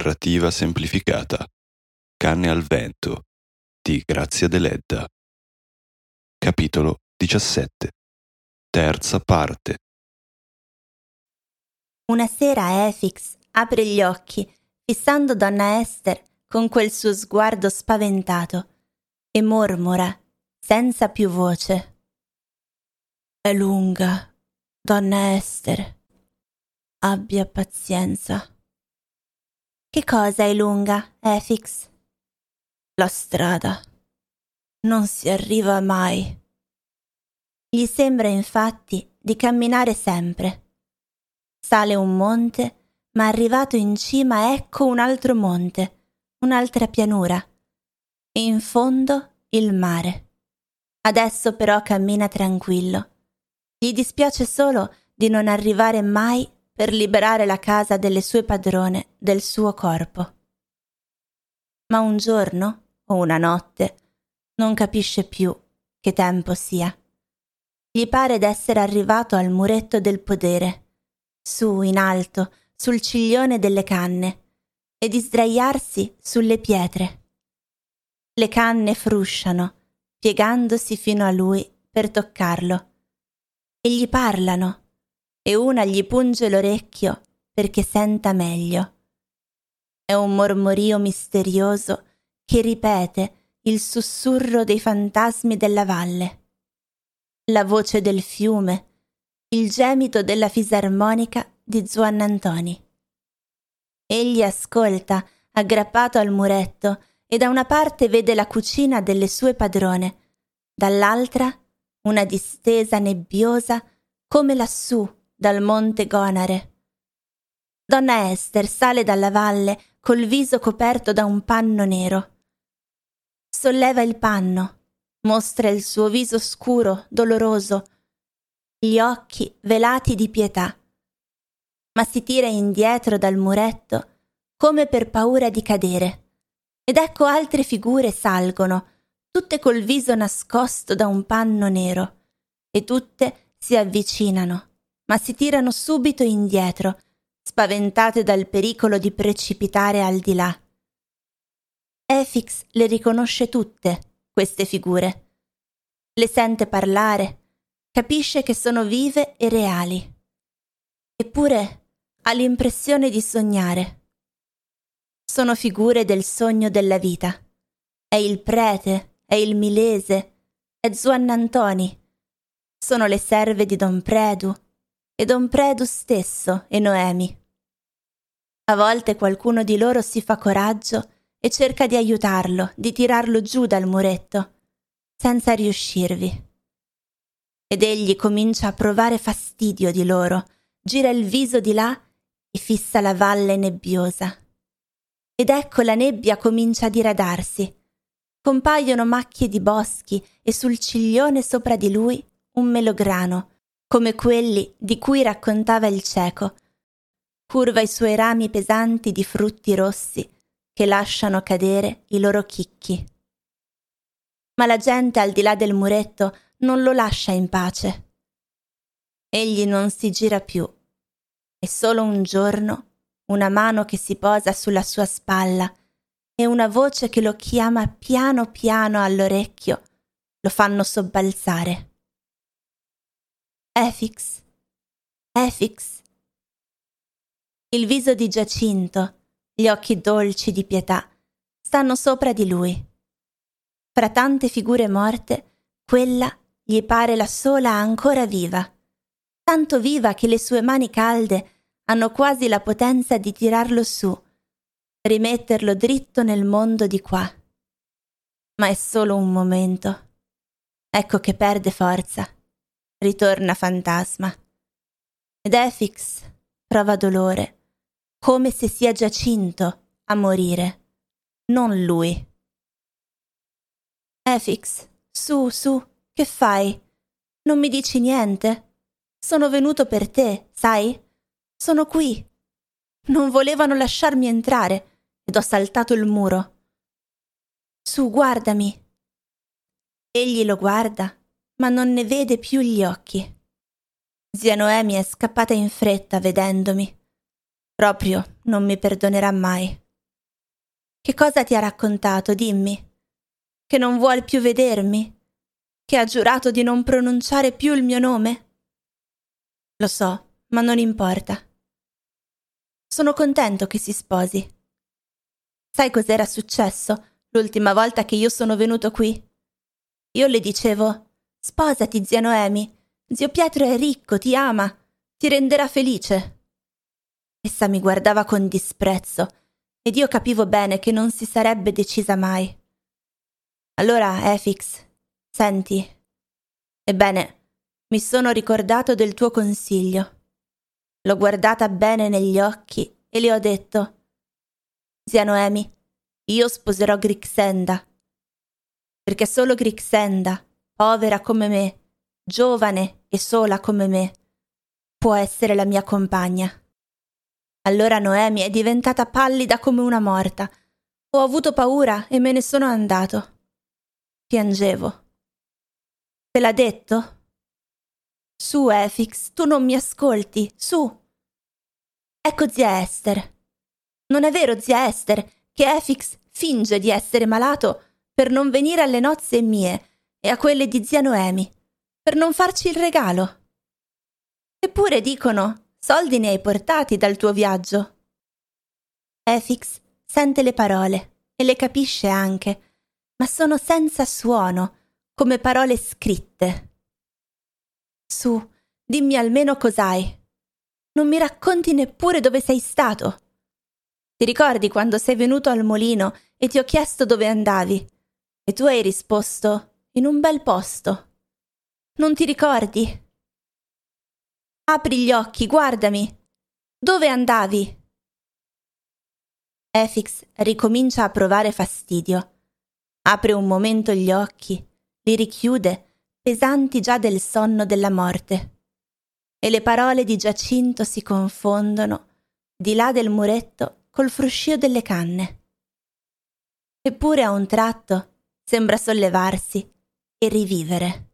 Narrativa semplificata. Canne al vento di Grazia Deledda. Capitolo 17. Terza parte. Una sera Efix apre gli occhi, fissando donna Esther con quel suo sguardo spaventato, e mormora, senza più voce. È lunga, donna Esther. Abbia pazienza. Che cosa è lunga, Efix? La strada. Non si arriva mai. Gli sembra infatti di camminare sempre. Sale un monte, ma arrivato in cima ecco un altro monte, un'altra pianura. E in fondo il mare. Adesso però cammina tranquillo. Gli dispiace solo di non arrivare mai per liberare la casa delle sue padrone del suo corpo. Ma un giorno o una notte non capisce più che tempo sia. Gli pare d'essere arrivato al muretto del podere, su in alto, sul ciglione delle canne, e di sdraiarsi sulle pietre. Le canne frusciano, piegandosi fino a lui per toccarlo, e gli parlano e una gli punge l'orecchio perché senta meglio. È un mormorio misterioso che ripete il sussurro dei fantasmi della valle. La voce del fiume, il gemito della fisarmonica di Zuannantoni. Egli ascolta, aggrappato al muretto, e da una parte vede la cucina delle sue padrone, dall'altra una distesa nebbiosa come lassù dal monte Gonare. Donna Esther sale dalla valle col viso coperto da un panno nero. Solleva il panno, mostra il suo viso scuro, doloroso, gli occhi velati di pietà, ma si tira indietro dal muretto come per paura di cadere. Ed ecco altre figure salgono, tutte col viso nascosto da un panno nero, e tutte si avvicinano ma si tirano subito indietro, spaventate dal pericolo di precipitare al di là. Efix le riconosce tutte, queste figure. Le sente parlare, capisce che sono vive e reali. Eppure ha l'impressione di sognare. Sono figure del sogno della vita. È il prete, è il milese, è Zuannantoni. Sono le serve di Don Predu, e don Predu stesso e Noemi. A volte qualcuno di loro si fa coraggio e cerca di aiutarlo, di tirarlo giù dal muretto, senza riuscirvi. Ed egli comincia a provare fastidio di loro, gira il viso di là e fissa la valle nebbiosa. Ed ecco la nebbia comincia a diradarsi. Compaiono macchie di boschi e sul ciglione sopra di lui un melograno come quelli di cui raccontava il cieco. Curva i suoi rami pesanti di frutti rossi che lasciano cadere i loro chicchi. Ma la gente al di là del muretto non lo lascia in pace. Egli non si gira più e solo un giorno una mano che si posa sulla sua spalla e una voce che lo chiama piano piano all'orecchio lo fanno sobbalzare. Efix, Efix. Il viso di Giacinto, gli occhi dolci di pietà, stanno sopra di lui. Fra tante figure morte, quella gli pare la sola ancora viva, tanto viva che le sue mani calde hanno quasi la potenza di tirarlo su, rimetterlo dritto nel mondo di qua. Ma è solo un momento. Ecco che perde forza ritorna fantasma. Ed Efix prova dolore, come se sia Giacinto a morire, non lui. Efix, su, su, che fai? Non mi dici niente? Sono venuto per te, sai? Sono qui. Non volevano lasciarmi entrare ed ho saltato il muro. Su, guardami. Egli lo guarda ma non ne vede più gli occhi. Zia Noemi è scappata in fretta vedendomi. Proprio non mi perdonerà mai. Che cosa ti ha raccontato, dimmi? Che non vuol più vedermi? Che ha giurato di non pronunciare più il mio nome? Lo so, ma non importa. Sono contento che si sposi. Sai cos'era successo l'ultima volta che io sono venuto qui? Io le dicevo Sposati, zia Noemi. Zio Pietro è ricco, ti ama, ti renderà felice. Essa mi guardava con disprezzo ed io capivo bene che non si sarebbe decisa mai. Allora, Efix, senti. Ebbene, mi sono ricordato del tuo consiglio. L'ho guardata bene negli occhi e le ho detto: Zia Noemi, io sposerò Grixenda. Perché solo Grixenda povera come me, giovane e sola come me, può essere la mia compagna. Allora Noemi è diventata pallida come una morta. Ho avuto paura e me ne sono andato. Piangevo. Te l'ha detto? Su, Efix, tu non mi ascolti, su. Ecco zia Esther. Non è vero, zia Esther, che Efix finge di essere malato per non venire alle nozze mie e a quelle di zia Noemi, per non farci il regalo. Eppure dicono, soldi ne hai portati dal tuo viaggio. Efix sente le parole e le capisce anche, ma sono senza suono, come parole scritte. Su, dimmi almeno cos'hai. Non mi racconti neppure dove sei stato. Ti ricordi quando sei venuto al mulino e ti ho chiesto dove andavi? E tu hai risposto in un bel posto. Non ti ricordi? Apri gli occhi, guardami. Dove andavi? Efix ricomincia a provare fastidio. Apre un momento gli occhi, li richiude, pesanti già del sonno della morte. E le parole di Giacinto si confondono, di là del muretto, col fruscio delle canne. Eppure a un tratto sembra sollevarsi e rivivere.